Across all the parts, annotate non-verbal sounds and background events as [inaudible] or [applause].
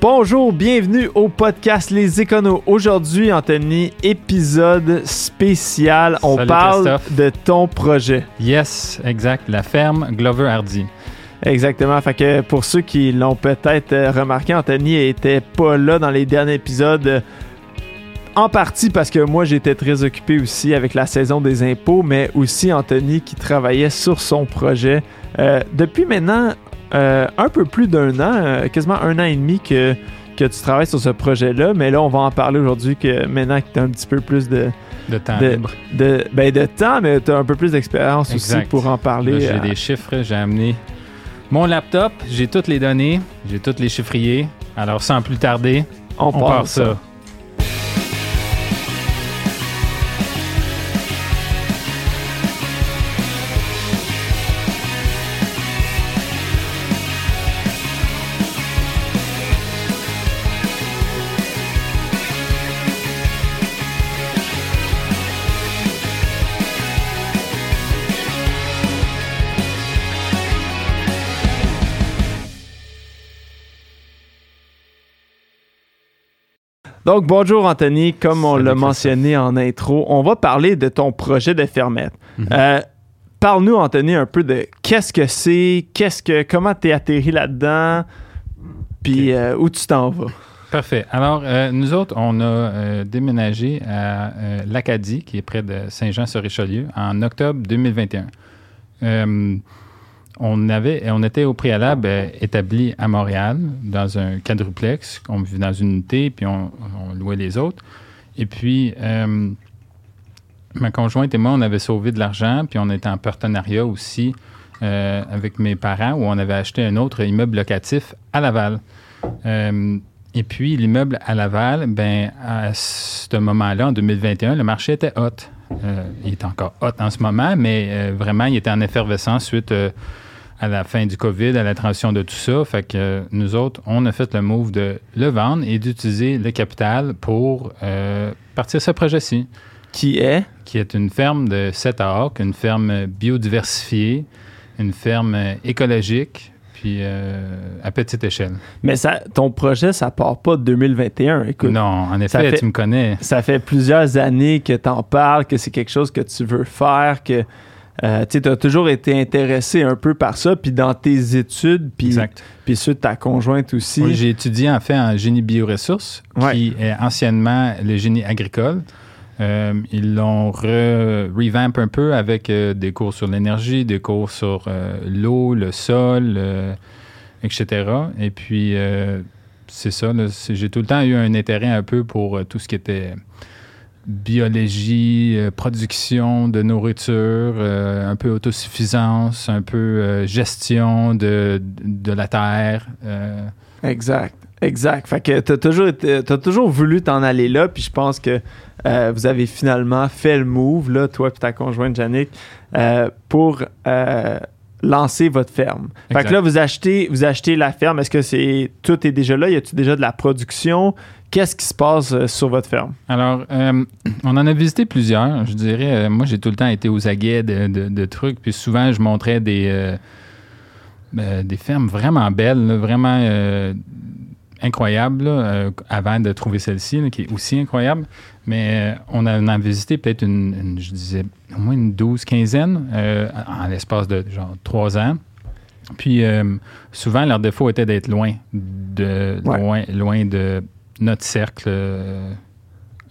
Bonjour, bienvenue au podcast Les Éconos. Aujourd'hui, Anthony, épisode spécial. On Salut, parle Christophe. de ton projet. Yes, exact. La ferme Glover Hardy. Exactement. Fait que pour ceux qui l'ont peut-être euh, remarqué, Anthony était pas là dans les derniers épisodes. euh, En partie parce que moi j'étais très occupé aussi avec la saison des impôts, mais aussi Anthony qui travaillait sur son projet. Euh, depuis maintenant un peu plus d'un an, euh, quasiment un an et demi que, que tu travailles sur ce projet-là, mais là on va en parler aujourd'hui que maintenant que tu as un petit peu plus de, De temps de, libre. de, ben, de temps, mais tu as un peu plus d'expérience aussi pour en parler. J'ai euh, des chiffres. J'ai amené mon laptop. J'ai toutes les données. J'ai tous les chiffriers. Alors, sans plus tarder, on, on part ça. Donc, bonjour Anthony. Comme on l'a mentionné en intro, on va parler de ton projet de fermette. Mhm. Euh, Parle-nous, Anthony, un peu de qu'est-ce que c'est, qu'est-ce que, comment t'es atterri là-dedans, puis euh, où tu t'en vas. Parfait. Alors, euh, nous autres, on a euh, déménagé à euh, l'Acadie, qui est près de Saint-Jean-sur-Richelieu, en octobre 2021. On, avait, on était au préalable euh, établi à Montréal, dans un quadruplex. On vivait dans une unité, puis on, louait les autres. Et puis, euh, ma conjointe et moi, on avait sauvé de l'argent, puis on était en partenariat aussi euh, avec mes parents, où on avait acheté un autre immeuble locatif à Laval. Et puis, l'immeuble à Laval, ben, à ce moment-là, en 2021, le marché était hot. Il est encore hot en ce moment, mais vraiment, il était en effervescence suite euh, à la fin du COVID, à la transition de tout ça. Fait que nous autres, on a fait le move de le vendre et d'utiliser le capital pour euh, partir ce projet-ci, Qui est? Qui est une ferme de 7 arcs, une ferme biodiversifiée, une ferme écologique, puis euh, à petite échelle. Mais ça, ton projet, ça part pas de 2021. Écoute, Non, en effet, fait- tu me connais. ça fait plusieurs années que t'en parles, que c'est quelque chose que tu veux faire, que euh, tu as toujours été intéressé un peu par ça, puis dans tes études, puis ceux de ta conjointe aussi. Oui, j'ai étudié en fait en génie bioressources, Ouais. qui est anciennement le génie agricole. Euh, ils l'ont re- revamp un peu avec euh, des cours sur l'énergie, des cours sur euh, l'eau, le sol, etc. Et puis, c'est ça. J'ai tout le temps eu un intérêt un peu pour tout ce qui était biologie, euh, production de nourriture, euh, un peu autosuffisance, un peu euh, gestion de, de la terre. Exact, exact. Fait que t'as toujours, été- t'as toujours voulu t'en aller là, puis je pense que euh, vous avez finalement fait le move, là, toi et ta conjointe Jannick, euh, pour euh, lancer votre ferme. Fait que là, vous achetez, vous achetez la ferme. Est-ce que c'est tout est déjà là? Y a-tu déjà de la production? Qu'est-ce qui se passe euh, sur votre ferme? Alors, euh, on en a visité plusieurs. Je dirais, euh, moi, j'ai tout le temps été aux aguets de, de- de trucs. Puis souvent, je montrais des, euh, euh, des fermes vraiment belles, là, vraiment incroyables, là, avant de trouver celle-ci, qui est aussi incroyable. Mais on en a visité peut-être une, une, je disais, au moins une douze, quinzaine en l'espace de genre trois ans. Puis souvent, leur défaut était d'être loin de, Ouais. loin, loin de notre cercle, euh,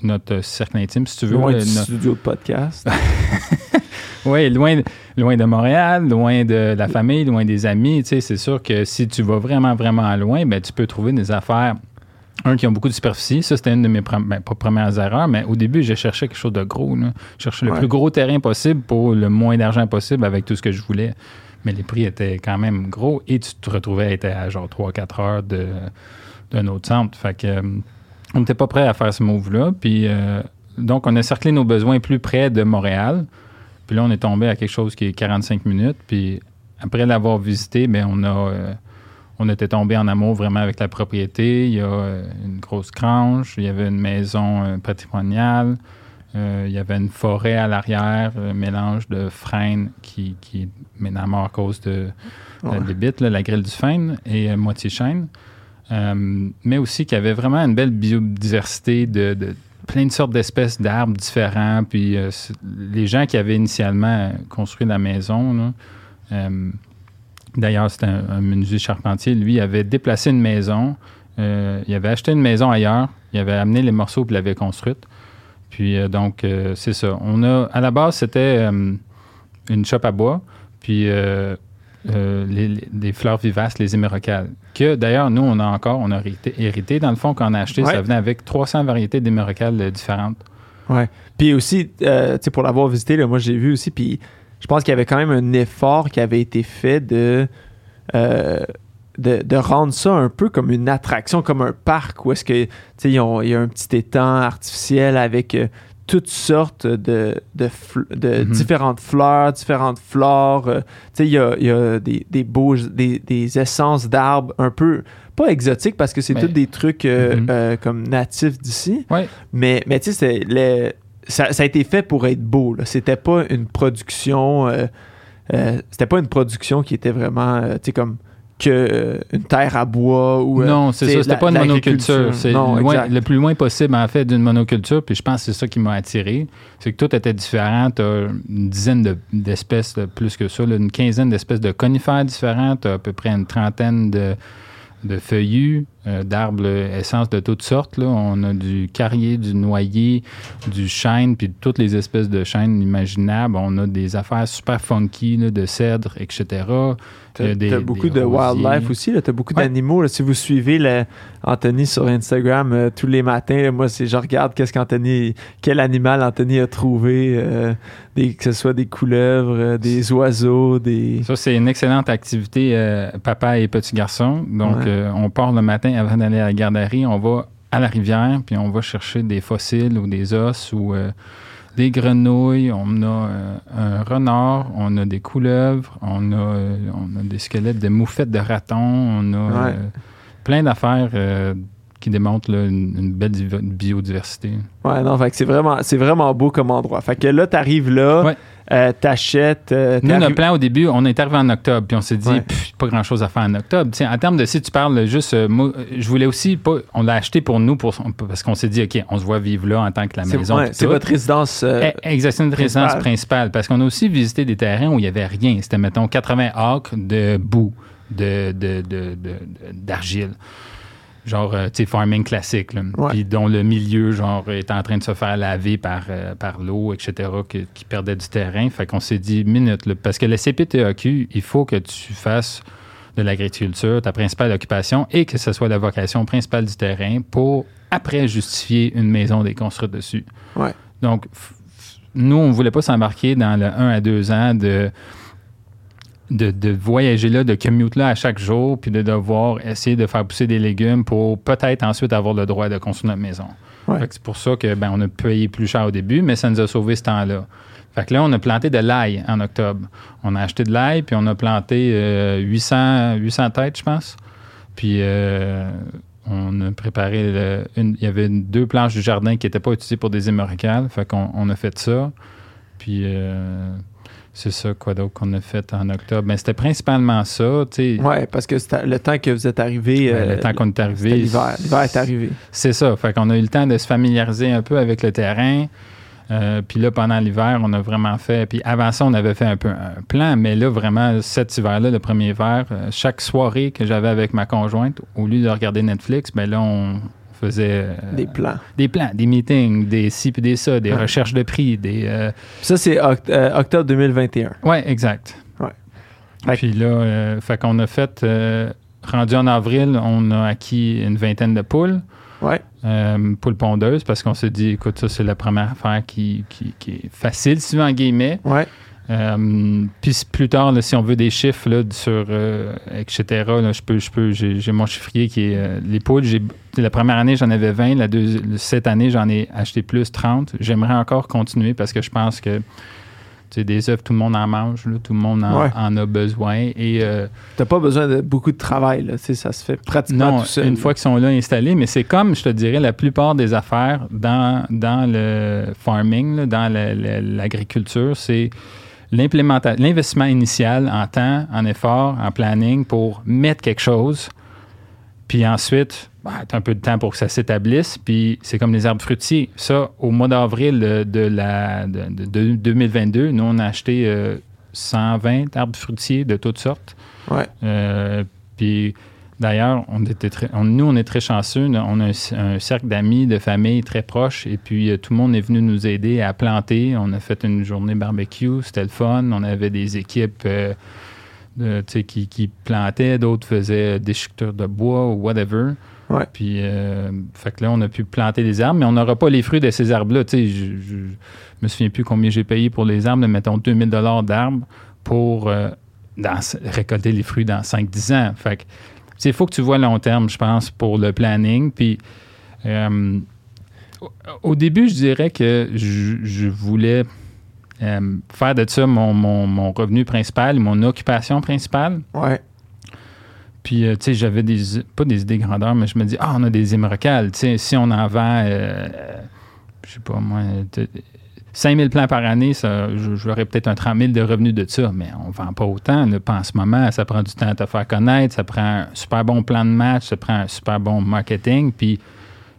notre cercle intime, si tu veux. Loin là, du no- studio de podcast. [laughs] oui, loin, loin de Montréal, loin de la famille, loin des amis. Tu sais, c'est sûr que si tu vas vraiment, vraiment loin, ben, tu peux trouver des affaires, un, qui ont beaucoup de superficie. Ça, c'était une de mes ben, pas premières erreurs, mais au début, j'ai cherché quelque chose de gros. Là. Je cherchais le Ouais. plus gros terrain possible pour le moins d'argent possible avec tout ce que je voulais. Mais les prix étaient quand même gros et tu te retrouvais à être à genre 3-4 heures de- d'un autre centre. Fait que, euh, on n'était pas prêt à faire ce move-là. Puis, euh, donc, on a cerclé nos besoins plus près de Montréal. Puis là, on est tombé à quelque chose qui est 45 minutes. Puis après l'avoir visité, bien, on a euh, on était tombé en amour vraiment avec la propriété. Il y a euh, une grosse grange, il y avait une maison patrimoniale, il y avait une forêt à l'arrière, un mélange de frêne qui, qui mort à cause de la débite, là, la grille du frêne et moitié chêne. Euh, mais aussi qu'il y avait vraiment une belle biodiversité de, plein de sortes d'espèces d'arbres différents. Puis euh, les gens qui avaient initialement construit la maison, euh, d'ailleurs, c'était un, un menuisier charpentier, lui avait déplacé une maison. euh, il avait acheté une maison ailleurs. Il avait amené les morceaux puis l'avait construite. Puis euh, donc, euh, c'est ça. On a, à la base, c'était euh, une chope à bois. Puis euh, les, fleurs vivaces, les émerocales. Que d'ailleurs, nous, on a encore, on a hérité, hérité. Dans le fond, quand on a acheté, Ouais. ça venait avec 300 variétés d'émerocales euh, différentes. Ouais. Puis aussi, euh, tu sais, pour l'avoir visité, là, moi j'ai vu aussi, puis je pense qu'il y avait quand même un effort qui avait été fait de, euh, de, de rendre ça un peu comme une attraction, comme un parc, où est-ce que, il y a un petit étang artificiel avec toutes sortes de, de, fl- de Mhm. différentes fleurs, différentes flores. euh, tu sais, il y a, y a des, des beaux, des, des essences d'arbres un peu, pas exotiques parce que c'est tous des trucs euh, Mhm. euh, comme natifs d'ici. Ouais. Mais, mais tu sais, ça, ça a été fait pour être beau. C'était pas une production. c'était pas une production qui était vraiment, tu sais, comme que euh, une terre à bois ou. euh, non, c'est ça. C'était pas une monoculture. C'est le plus loin possible, en fait, d'une monoculture. Puis je pense que c'est ça qui m'a attiré. C'est que tout était différent. Une dizaine de- d'espèces, plus que ça, là, une quinzaine d'espèces de conifères différentes. À peu près une trentaine de, de feuillus, euh, d'arbres essences de toutes sortes. Là. On a du carrier, du noyer, du chêne, puis toutes les espèces de chênes imaginables. On a des affaires super funky, là, de cèdre, etc. T'as a des- t'as beaucoup des de rosiers. wildlife aussi. T'as beaucoup Ouais. d'animaux. là. Si vous suivez Anthony sur Instagram euh, tous les matins, là, moi, c'est je regarde qu'est-ce qu'Anthony, quel animal Anthony a trouvé, euh, des, que ce soit des couleuvres, euh, des oiseaux, des. Ça, c'est une excellente activité, papa et petit garçon. Donc, Ouais. on part le matin avant d'aller à la garderie. On va à la rivière, puis on va chercher des fossiles ou des os ou des grenouilles. On a euh, un renard, on a des couleuvres, on a, euh, on a des squelettes de moufettes de ratons, on a Ouais. euh, plein d'affaires qui démontrent là, une, une belle div- biodiversité. Ouais, non, fait que c'est vraiment, c'est vraiment beau comme endroit. Fait que là, t'arrives là, Ouais. Euh, t'achètes. euh, Nous, notre plan au début, on est arrivé en octobre, puis on s'est dit, Ouais. Pas grand-chose à faire en octobre. En termes de si tu parles juste, euh, moi, je voulais aussi pas, on l'a acheté pour nous pour, parce qu'on s'est dit, ok, on se voit vivre là en tant que la maison. ouais, c'est votre résidence. Eh, Exact, c'est notre résidence principale. Parce qu'on a aussi visité des terrains où il n'y avait rien. C'était, mettons, 80 acres de boue, de, de- de- de- de- d'argile. Genre, euh, tu sais, farming classique. là. Ouais. Puis dont le milieu, genre, est en train de se faire laver par, euh, par l'eau, etc., que- qui perdait du terrain. Fait qu'on s'est dit, minute, là, parce que le CPTAQ, il faut que tu fasses de l'agriculture ta principale occupation et que ce soit la vocation principale du terrain pour, après, justifier une maison des construite dessus. Ouais. Donc, nous, on ne voulait pas s'embarquer dans le 1 à 2 ans de, de, de voyager là, de commute là à chaque jour, puis de devoir essayer de faire pousser des légumes pour peut-être ensuite avoir le droit de construire notre maison. Ouais. C'est pour ça que ben, on a payé plus cher au début, mais ça nous a sauvé ce temps-là. Fait que là, on a planté de l'ail en octobre. On a acheté de l'ail, puis on a planté euh, 800, 800 têtes, je pense. Puis euh, on a préparé. le- une- il y avait une- deux planches du jardin qui n'étaient pas utilisées pour des hémorrhicales. Fait qu'on on a fait ça. Puis euh, c'est ça, quoi d'autre qu'on a fait en octobre? Mais c'était principalement ça. tu sais. Ouais, parce que le temps que vous êtes arrivé. Ben, euh, le temps qu'on est arrivé. l'hiver. L'hiver est arrivé. C'est ça. Fait qu'on a eu le temps de se familiariser un peu avec le terrain. Euh, puis là, pendant l'hiver, on a vraiment fait. Puis avant ça, on avait fait un peu un plan, mais là, vraiment, cet hiver-là, le premier hiver, euh, chaque soirée que j'avais avec ma conjointe, au lieu de regarder Netflix, ben là, on faisait euh, Des plans. des plans, des meetings, des ci puis des ça, des Ouais. recherches de prix, des. euh, Ça, c'est oct- euh, octobre 2021. Ouais, exact. Ouais. Fait- Puis là, fait qu'on a fait. rendu en avril, on a acquis une vingtaine de poules. Ouais. poules pondeuses parce qu'on s'est dit, écoute, ça, c'est la première affaire qui, qui, qui est facile, si en guillemets. Ouais. Euh, puis plus tard, là, si on veut des chiffres là, sur euh, etc., là, je peux, je peux, j'ai, mon chiffrier qui est euh, les poules. J'ai, la première année, j'en avais 20. La deux, cette année, j'en ai acheté plus 30. J'aimerais encore continuer parce que je pense que des œufs, tout le monde en mange, là, tout le monde en, Ouais. en a besoin. Et euh, T'as pas besoin de beaucoup de travail, là. Ça se fait pratiquement non, tout seul. une fois qu'ils sont là installés, mais c'est comme, je te dirais, la plupart des affaires dans, dans le farming, là, dans l'agriculture, c'est l'investissement initial en temps, en effort, en planning pour mettre quelque chose. Puis ensuite, bah, un peu de temps pour que ça s'établisse. Puis c'est comme les arbres fruitiers. Ça, au mois d'avril de, la, de, 2022, nous, on a acheté 120 arbres fruitiers de toutes sortes. Ouais. puis D'ailleurs, on était nous, on est très chanceux. On a un, cercle d'amis, de famille très proche. Et puis, euh, tout le monde est venu nous aider à planter. On a fait une journée barbecue. C'était le fun. On avait des équipes euh, qui, qui, plantaient. D'autres faisaient des déchiqueture de bois ou whatever. Ouais. Puis, euh, fait que là, on a pu planter des arbres, mais on n'aura pas les fruits de ces arbres-là. Je, je, me souviens plus combien j'ai payé pour les arbres. mettons 2000 d'arbres pour récolter les fruits dans 5-10 ans. Fait que, il faut que tu vois long terme, je pense, pour le planning. Puis, euh, au début, je dirais que je, voulais euh, faire de ça mon, revenu principal, mon occupation principale. Ouais. Puis, euh, tu sais, j'avais des, pas des idées grandeur, mais je me dis, ah, on a des hémorrhacales. Tu sais, si on en vend, je sais pas moi, 5 000 plans par année, ça, j'aurais peut-être un 30 000 de revenus de ça, mais on ne vend pas autant. pas en ce moment, ça prend du temps à te faire connaître, ça prend un super bon plan de match, ça prend un super bon marketing. Puis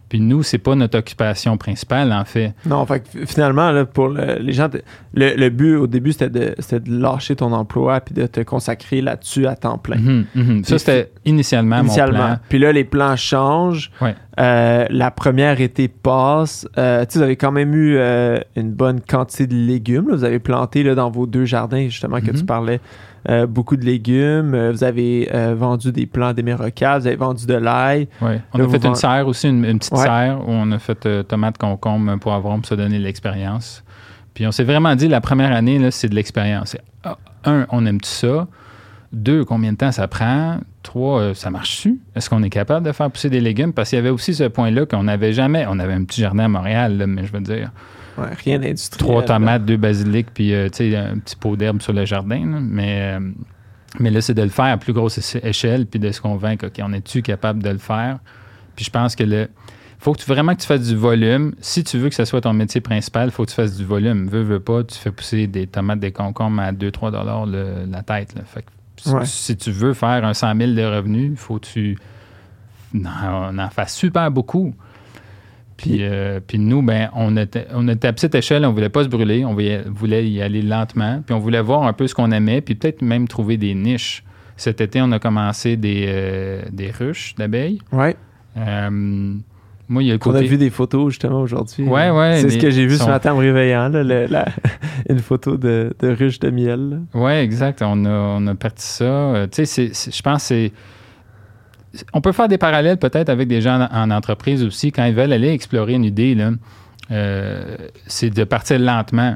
puis nous, c'est pas notre occupation principale, en fait. Non, fait finalement, là, pour les gens, le, but au début, c'était de, de, lâcher ton emploi puis de te consacrer là-dessus à temps plein. Mhm, mhm. Ça, c'était initialement, mon plan. Puis là, les plans changent. Euh, la première été passe. Euh, vous avez quand même eu euh, une bonne quantité de légumes. Vous avez planté là, dans vos deux jardins, justement, que tu mhm. parlais euh, beaucoup de légumes. Euh, vous avez euh, vendu des plants d'émerocales, vous avez vendu de l'ail. Oui. On a fait une serre aussi, une, petite serre où on a fait tomates, concombre, poivron pour se donner l'expérience. Puis on s'est vraiment dit, la première année, c'est de l'expérience. Ah, un, on aime tout ça. Deux, combien de temps ça prend? Trois, ça marche-tu? Est-ce qu'on est capable de faire pousser des légumes? Parce qu'il y avait aussi ce point-là qu'on n'avait jamais. On avait un petit jardin à Montréal, mais je veux dire, rien d'industriel. Trois tomates, deux basiliques, puis euh, un petit pot d'herbe sur le jardin. Mais, euh, mais là, c'est de le faire à plus grosse échelle, puis de se convaincre, OK, on est-tu capable de le faire? Puis je pense que le. faut que tu, vraiment que tu fasses du volume. Si tu veux que ce soit ton métier principal, il faut que tu fasses du volume. Veux, veux pas, tu fais pousser des tomates, des concombres à 2-3 la tête. Fait si, tu veux faire un 100 000 de revenus, il faut que tu en, en fasses super beaucoup. Puis, euh, puis nous, ben, on, était, on était à petite échelle, on voulait pas se brûler, on voulait, y aller lentement, puis on voulait voir un peu ce qu'on aimait, puis peut-être même trouver des niches. Cet été, on a commencé des, euh, des ruches d'abeilles. Oui. Euh, moi, il y a le côté... On a vu des photos justement aujourd'hui. Oui, oui. C'est ce que j'ai vu ce matin en me réveillant, là, [laughs] une photo de, de ruches de miel. Oui, exact. On a, on a parti ça. tu sais, je pense que c'est on peut faire des parallèles peut-être avec des gens en, entreprise aussi. Quand ils veulent aller explorer une idée, euh, c'est de partir lentement.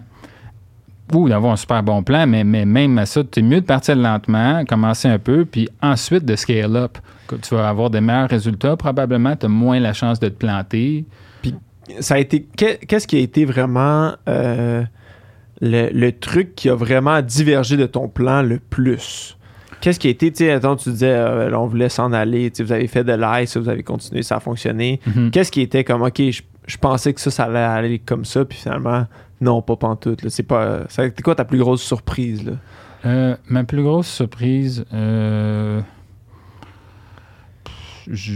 Ou d'avoir un super bon plan, mais, même à ça, c'est mieux de partir lentement, commencer un peu, puis ensuite de scale up. Tu vas avoir des meilleurs résultats, probablement, tu as moins la chance de te planter. Puis ça a été. Qu'est-ce qui a été vraiment euh, le, truc qui a vraiment divergé de ton plan le plus? Qu'est-ce qui a été, tu sais, attends, tu disais, euh, on voulait s'en aller, tu vous avez fait de l'ice, vous avez continué, ça a fonctionné. Mhm. Qu'est-ce qui était comme, OK, je, pensais que ça, ça allait aller comme ça, puis finalement, non, pas pantoute. C'est pas. C'était quoi ta plus grosse surprise, là? Euh, ma plus grosse surprise, euh, je,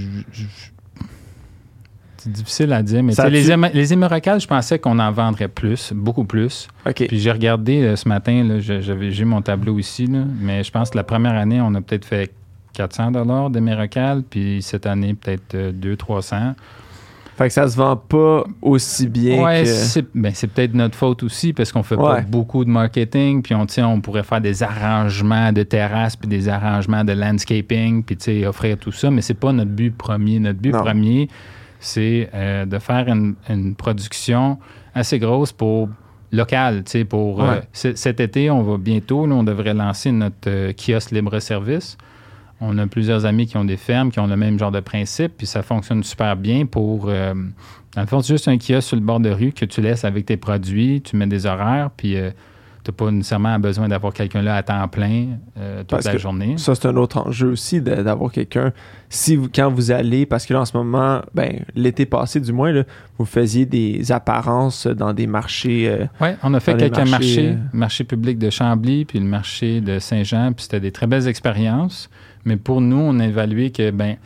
c'est difficile à dire, mais les, les hémorrhacales, je pensais qu'on en vendrait plus, beaucoup plus. Puis j'ai regardé euh, ce matin, j'ai mon tableau ici, mais je pense que la première année, on a peut-être fait 400 dollars d'hémorrhacales, puis cette année, peut-être 200-300. Euh, fait que ça se vend pas aussi bien ouais, ben, c'est peut-être notre faute aussi parce qu'on fait pas beaucoup de marketing puis on on pourrait faire des arrangements de terrasse puis des arrangements de landscaping puis offrir tout ça mais c'est pas notre but premier notre but premier c'est euh, de faire une, production assez grosse pour local. Pour euh, cet été, on va bientôt, on devrait lancer notre euh, kiosque libre-service. On a plusieurs amis qui ont des fermes, qui ont le même genre de principe, puis ça fonctionne super bien pour. dans le fond, c'est juste un kiosque sur le bord de rue que tu laisses avec tes produits, tu mets des horaires, puis tu n'as pas nécessairement besoin d'avoir quelqu'un là à temps plein euh, toute la journée. Ça, c'est un autre enjeu aussi d'avoir quelqu'un. Si vous, quand vous allez, parce que là, en ce moment, ben, l'été passé, du moins, vous faisiez des apparences dans des marchés. Euh, oui, on a fait quelques marchés, euh, marché public de Chambly, puis le marché de Saint-Jean, puis c'était des très belles expériences. Mais pour nous, on a évalué que, ben,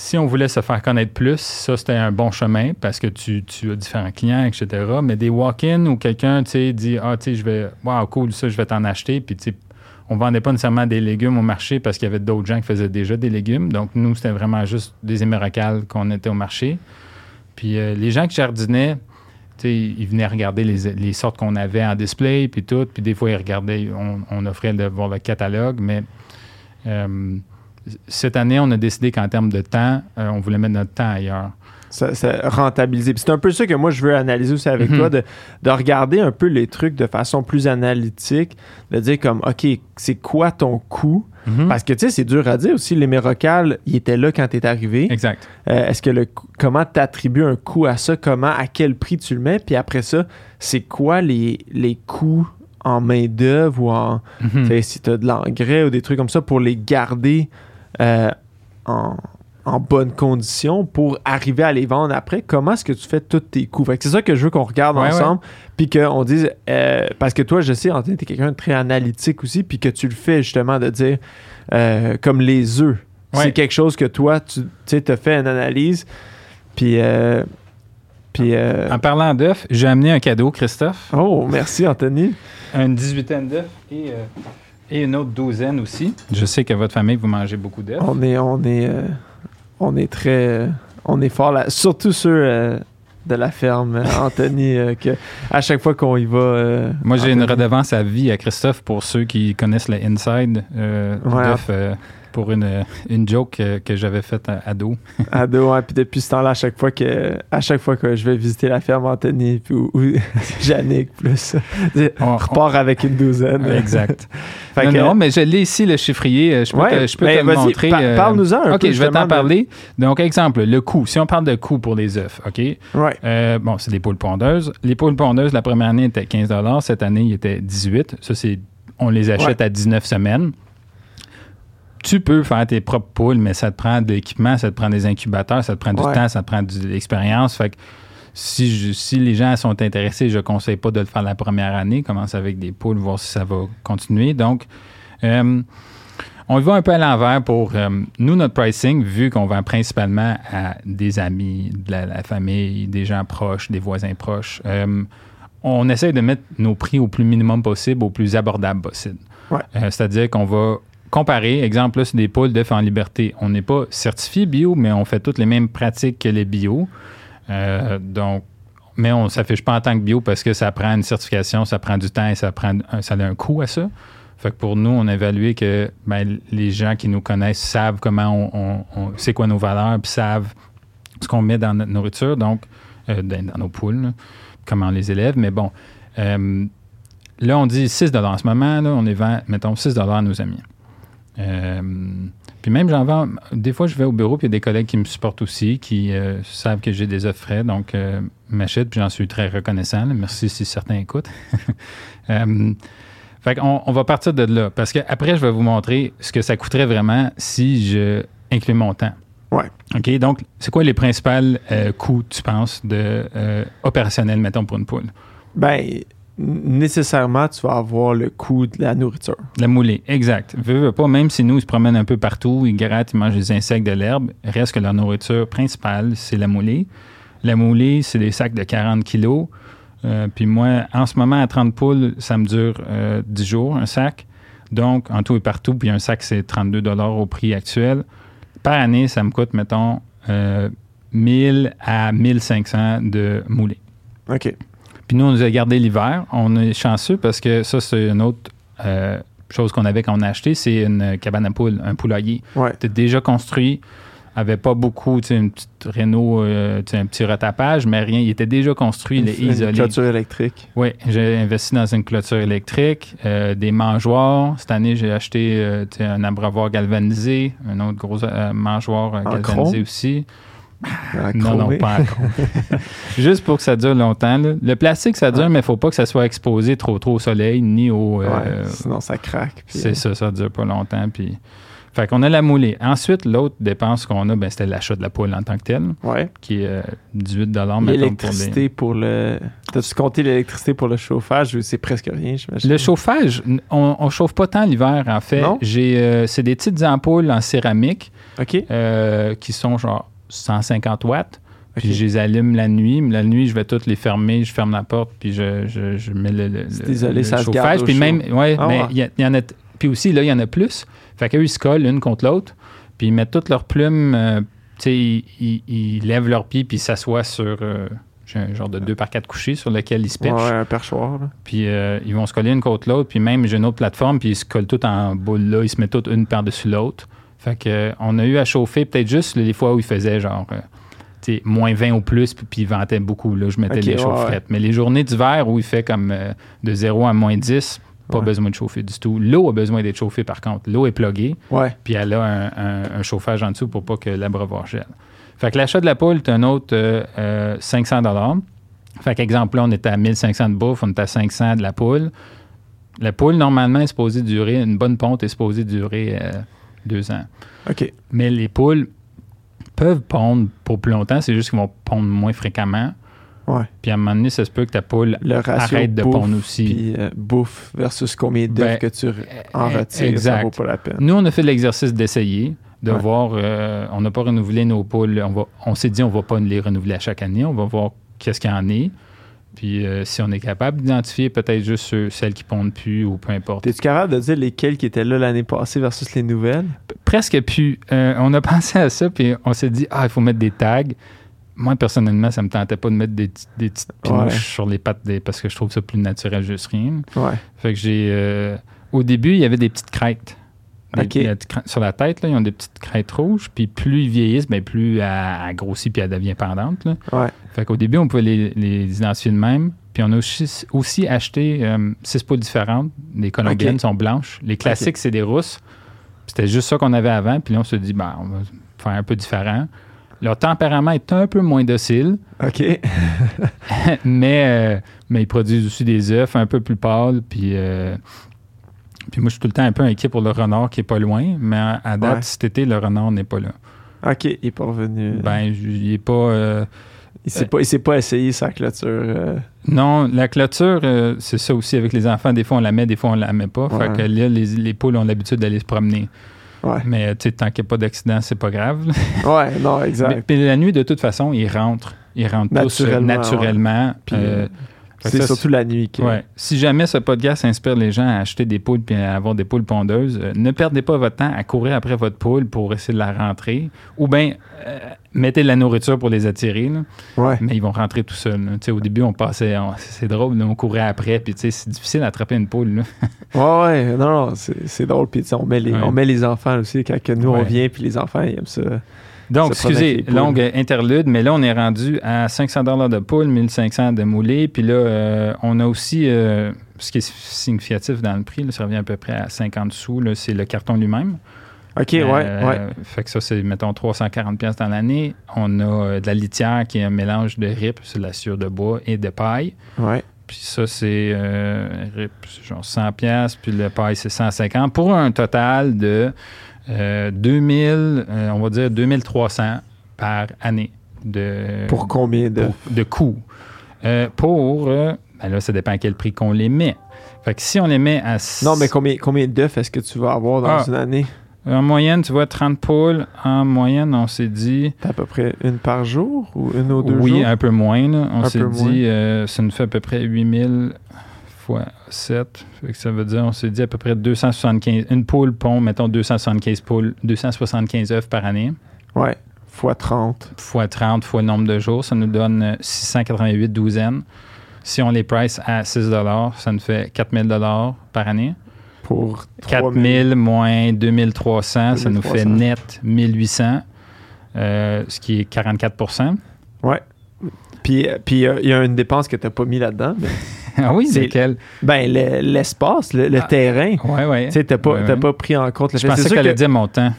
si on voulait se faire connaître plus, ça, c'était un bon chemin parce que tu, as différents clients, etc. Mais des walk-in où quelqu'un, dit, ah, tu sais, je vais, wow, cool, ça, je vais t'en acheter. Puis, tu sais, on vendait pas nécessairement des légumes au marché parce qu'il y avait d'autres gens qui faisaient déjà des légumes. Donc, nous, c'était vraiment juste des émeracales qu'on était au marché. Puis, euh, les gens qui jardinaient, ils venaient regarder les, sortes qu'on avait en display, puis tout. Puis, des fois, ils regardaient, on, offrait de voir le catalogue, mais. Euh, cette année, on a décidé qu'en termes de temps, euh, on voulait mettre notre temps ailleurs. Ça, ça rentabiliser. C'est un peu ça que moi, je veux analyser aussi avec mhm. toi, de, regarder un peu les trucs de façon plus analytique, de dire comme, OK, c'est quoi ton coût? Mhm. Parce que, tu sais, c'est dur à dire aussi. Les Mérocales, il était là quand tu es arrivé. Exact. Euh, est-ce que le comment tu attribues un coût à ça? Comment, à quel prix tu le mets? Puis après ça, c'est quoi les, les coûts en main-d'œuvre ou en. Mhm. Si tu as de l'engrais ou des trucs comme ça pour les garder euh, en, bonne condition pour arriver à les vendre après? Comment est-ce que tu fais tous tes coûts? c'est ça que je veux qu'on regarde ensemble, puis qu'on dise, euh, parce que toi, je sais, tu es quelqu'un de très analytique aussi, puis que tu le fais justement de dire, euh, comme les œufs. C'est quelque chose que toi, tu as fait une analyse, puis... puis En parlant d'œufs, j'ai amené un cadeau, Christophe. Oh, merci, Anthony. Un 18 d'œufs et et une autre douzaine aussi. Je sais que votre famille, vous mangez beaucoup d'œufs. On est, on est, euh, on est très, euh, on est fort là. Surtout ceux euh, de la ferme, [laughs] Anthony, que à chaque fois qu'on y va. Moi, j'ai une redevance à vie à Christophe pour ceux qui connaissent le inside d'œufs pour une, une joke que, j'avais faite à ado. ado, ouais. Puis depuis ce temps-là, à chaque fois que à chaque fois que je vais visiter la ferme Anthony puis, ou, ou [laughs] plus, on, repart avec une douzaine. Exact. [laughs] non, mais je l'ai ici, le chiffrier. Je peux, te, je peux te le montrer. Euh, parle-nous-en un OK, je vais t'en parler. Donc, exemple, le coût. Si on parle de coût pour les œufs, OK? Ouais. Euh, bon, c'est des poules pondeuses. Les poules pondeuses, la première année, était 15 Cette année, il était 18 Ça, c'est on les achète à 19 semaines tu peux faire tes propres poules, mais ça te prend de l'équipement, ça te prend des incubateurs, ça te prend du temps, ça te prend de l'expérience. Fait que si, si les gens sont intéressés, je ne conseille pas de le faire la première année. Commence avec des poules, voir si ça va continuer. Donc, euh, on va un peu à l'envers pour euh, nous, notre pricing, vu qu'on vend principalement à des amis, de la, famille, des gens proches, des voisins proches. Euh, on essaie de mettre nos prix au plus minimum possible, au plus abordable possible. C'est-à-dire qu'on va comparer, exemple, là, c'est des poules d'œufs en liberté. On n'est pas certifié bio, mais on fait toutes les mêmes pratiques que les bio. Euh, donc, mais on ne s'affiche pas en tant que bio parce que ça prend une certification, ça prend du temps et ça, prend ça a un coût à ça. Fait que pour nous, on a évalué que ben, les gens qui nous connaissent savent comment on, c'est quoi nos valeurs, puis savent ce qu'on met dans notre nourriture, donc euh, dans, nos poules, comment on les élève. Mais bon, euh, là, on dit 6 En ce moment, là, on est vend, mettons, 6 à nos amis. Euh, puis même, j'en vends. Des fois, je vais au bureau, puis il y a des collègues qui me supportent aussi, qui euh, savent que j'ai des offres frais, donc euh, m'achètent, puis j'en suis très reconnaissant. Merci si certains écoutent. [laughs] fait qu'on on va partir de là, parce qu'après, je vais vous montrer ce que ça coûterait vraiment si je inclus mon temps. Ouais. OK, donc, c'est quoi les principaux coûts, tu penses, de opérationnel, mettons, pour une poule? Ben, nécessairement, tu vas avoir le coût de la nourriture. La moulée, exact. Veux, pas, même si nous, ils se promènent un peu partout, ils grattent, ils mangent des insectes, de l'herbe, reste que leur nourriture principale, c'est la moulée. La moulée, c'est des sacs de 40 kilos. Euh, puis moi, en ce moment, à 30 poules, ça me dure 10 euh, jours, un sac. Donc, en tout et partout, puis un sac, c'est 32 au prix actuel. Par année, ça me coûte, mettons, 1000 euh, à 1500 de moulée. OK. Puis nous, on nous a gardé l'hiver. On est chanceux parce que ça, c'est une autre euh, chose qu'on avait quand on a acheté, c'est une cabane à poules, un poulailler. Ouais. C'était déjà construit, avait pas beaucoup, tu sais, une petite Renault, euh, un petit retapage, mais rien. Il était déjà construit, il est isolé. Une clôture électrique. Oui, j'ai investi dans une clôture électrique, euh, des mangeoires. Cette année, j'ai acheté un abreuvoir galvanisé, un autre gros mangeoir galvanisé aussi. Non, non, pas [laughs] Juste pour que ça dure longtemps. Le plastique, ça dure, mais il ne faut pas que ça soit exposé trop trop au soleil ni au. Euh, sinon, ça craque. C'est euh, ça, ça dure pas longtemps. Puis Fait qu'on a la moulée. Ensuite, l'autre dépense qu'on a, ben, c'était l'achat de la poêle en tant que telle, Ouais. qui est euh, 18 mettons, pour L'électricité pour, le. T'as-tu compté l'électricité pour le chauffage ou c'est presque rien, j'imagine? Le chauffage, on, on chauffe pas tant l'hiver, en fait. Non? J'ai, euh, c'est des petites ampoules en céramique qui sont genre 150 watts. Puis je les allume la nuit. La nuit, je vais toutes les fermer. Je ferme la porte, puis je, je, je mets le, le- désolé, le ça se chauffage. Puis même, ouais, Ah mais ouais. y en a. Puis aussi, là, il y en a plus. Fait qu'eux, ils se collent l'une contre l'autre. Puis ils mettent toutes leurs plumes. euh, tu sais, ils, ils- ils lèvent leurs pieds, puis ils s'assoient sur. euh, j'ai un genre de 2 par 4 couchés sur lequel ils se Ouais, perchent. un perchoir. là. Puis euh, ils vont se coller une contre l'autre. Puis même, j'ai une autre plateforme, puis ils se collent toutes en boule là. Ils se mettent toutes une par-dessus l'autre. Fait que, euh, on a eu à chauffer peut-être juste les fois où il faisait genre euh, moins 20 ou plus, puis, puis il ventait beaucoup. Là, je mettais les ouais, chaufferettes. Mais les journées d'hiver où il fait comme euh, de 0 à moins 10, pas Ouais. besoin de chauffer du tout. L'eau a besoin d'être chauffée par contre. L'eau est pluguée, puis elle a un, un- un chauffage en dessous pour pas que l'abreuvoir gèle. Fait que l'achat de la poule, c'est un autre euh, euh, 500 Fait qu'exemple, là, on était à 1500 de bouffe, on était à 500 de la poule. La poule, normalement, est supposée durer, une bonne ponte est supposée durer deux ans. OK. Mais les poules peuvent pondre pour plus longtemps, c'est juste qu'ils vont pondre moins fréquemment. Ouais. Puis à un moment donné, ça se peut que ta poule arrête de bouffe, pondre aussi. Puis euh, bouffe versus combien d'œufs Ben, que tu en eh, retires, exact. ça vaut pas la peine. Nous, on a fait l'exercice d'essayer, de Ouais. voir. euh, on n'a pas renouvelé nos poules. On, va, on s'est dit, on va pas les renouveler à chaque année. On va voir qu'est-ce qu'il y en est. Puis euh, si on est capable d'identifier peut-être juste ceux- celles qui pondent plus ou peu importe. T'es-tu capable de dire lesquels qui étaient là l'année passée versus les nouvelles? Presque plus. Euh, on a [laughs] pensé à ça, puis on s'est dit, ah, il faut mettre des tags. Moi, personnellement, ça me tentait pas de mettre des, des petites pinouches Ouais. sur les pattes des, parce que je trouve ça plus naturel, juste rien. Ouais. Fait que j'ai. euh, au début, il y avait des petites crêtes. Sur la tête, là, ils ont des petites crêtes rouges. Puis plus ils vieillissent, ben, plus elle, elle grossit puis elle devient pendante. là. Ouais. Fait qu'au début, on pouvait les, les identifier de même. Puis on a aussi, aussi acheté euh, six poules différentes. Les colombiennes sont blanches. Les classiques, c'est des rousses. C'était juste ça qu'on avait avant. Puis là, on se dit, ben, on va faire un peu différent. Leur tempérament est un peu moins docile, OK. [laughs] mais, euh, mais ils produisent aussi des œufs un peu plus pâles. Puis, euh, puis moi, je suis tout le temps un peu inquiet pour le renard qui est pas loin. Mais à, date, Ouais. cet été, le renard n'est pas là. OK, il est pas revenu. Ben, il est pas. euh, il s'est pas, il s'est pas essayé sa clôture. euh, Non, la clôture, euh, c'est ça aussi avec les enfants. Des fois, on la met, des fois, on la met pas. Ouais. Fait que là, les, les poules ont l'habitude d'aller se promener. Ouais. Mais tu sais, tant qu'il n'y a pas d'accident, c'est pas grave. [laughs] Ouais, non, Mais, exact. puis la nuit, de toute façon, ils rentrent. Ils rentrent tous Naturellement, naturellement. Puis, C'est surtout la nuit que. Ouais. Si jamais ce podcast inspire les gens à acheter des poules puis à avoir des poules pondeuses, euh, ne perdez pas votre temps à courir après votre poule pour essayer de la rentrer. Ou bien, euh, mettez de la nourriture pour les attirer. là. Ouais. Mais ils vont rentrer tout seuls. Au début, on passait, c'est drôle, là, on courait après, puis c'est difficile d'attraper une poule. là. [laughs] Ouais, ouais, non, non, c'est drôle. Puis, on met, les, Ouais. on met les enfants aussi quand nous, on vient, puis les enfants, ils aiment ça. Donc, excusez, longue interlude, mais là, on est rendu à 500 de poule, 1500 de moulé. Puis là, euh, on a aussi, euh, ce qui est significatif dans le prix, là, ça revient à peu près à 50 sous, c'est le carton lui-même. OK, ouais, Euh, ouais. Fait que ça, c'est, mettons, 340 pièces dans l'année. On a de la litière qui est un mélange de rip, c'est de la sciure de bois et de paille. Ouais. Puis ça, c'est RIP, c'est genre 100 pièces, puis le paille, c'est 150, pour un total de euh, 2000, euh, on va dire 2300 par année de, Pour combien de. pour- de coûts? Euh, pour, euh, ben là, ça dépend à quel prix qu'on les met. Fait que si on les met à... Non, mais combien, combien d'œufs est-ce que tu vas avoir dans Ah. une année? En moyenne, tu vois, 30 poules. En moyenne, on s'est dit... À peu près une par jour ou une ou deux oui, jours? un peu moins. là. On s'est dit, euh, ça nous fait à peu près 8000 fois 7. Fait que ça veut dire, on s'est dit à peu près 275. Une poule pond, mettons 275 poules, 275 œufs par année. Ouais, fois 30. Fois 30 fois le nombre de jours, ça nous donne euh, 688 douzaines. Si on les price à 6 ça nous fait 4000 par année. Pour 4000 moins 2300, ça nous fait 2300. net 1800, euh, ce qui est 44% Ouais. Puis euh, puis, euh, il y a une dépense que t'as pas mis là-dedans. mais- Ah oui, C'est- quel? Ben, le- l'espace, le, le Ah. terrain. Ouais, ouais. Tu sais, t'as pas, Ouais, t'as ouais. pas pris en compte le Je pensais qu'elle allait que- dire mon temps.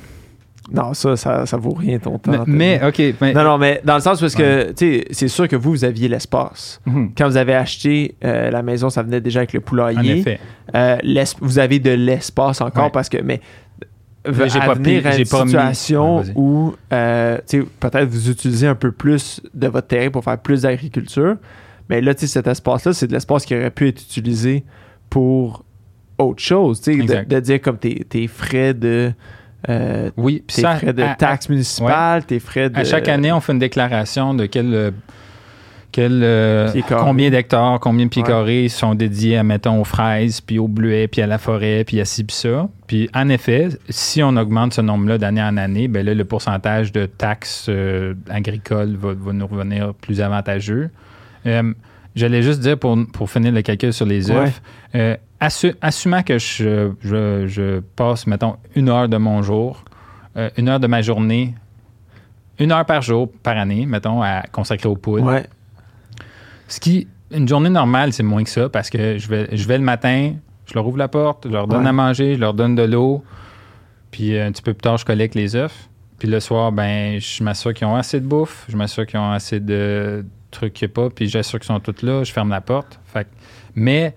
Non, ça, ça, ça vaut rien ton temps. Mais, OK. mais- Non, non, mais dans le sens parce que, tu sais, c'est sûr que vous, vous aviez l'espace. Mhm. Quand vous avez acheté euh, la maison, ça venait déjà avec le En poulailler. effet. Euh, vous avez de l'espace encore Ouais. parce que, mais j'ai pas venir pris- à j'ai une pas mis- situation vas-y. où euh, tu sais, peut-être vous utilisez un peu plus de votre terrain pour faire plus d'agriculture. Mais là, tu sais, cet espace-là, c'est de l'espace qui aurait pu être utilisé pour autre chose. tu sais, De, dire comme tes, tes frais de. euh, Oui, tes ça, frais de à- taxes municipales, tes frais de. À chaque année, on fait une déclaration de quel, euh, quel, euh, combien d'hectares, combien de pieds Ouais. carrés sont dédiés, à, mettons, aux fraises, puis aux bleuets, puis à la forêt, puis à ci, puis ça. Puis, en effet, si on augmente ce nombre-là d'année en année, ben là, le pourcentage de taxes euh, agricoles va, va nous revenir plus avantageux. Euh, J'allais juste dire, pour, pour finir le calcul sur les œufs, euh, assu- assumant que je, je, je passe, mettons, une heure de mon jour, euh, une heure de ma journée, une heure par jour, par année, mettons, à consacrer aux poules. Ouais. Ce qui, une journée normale, c'est moins que ça parce que je vais, je vais le matin, je leur ouvre la porte, je leur donne Ouais. à manger, je leur donne de l'eau, puis un petit peu plus tard, je collecte les œufs. Puis le soir, ben, je m'assure qu'ils ont assez de bouffe, je m'assure qu'ils ont assez de a pas, puis j'assure qu'ils sont tous là, je ferme la porte. Fait mais,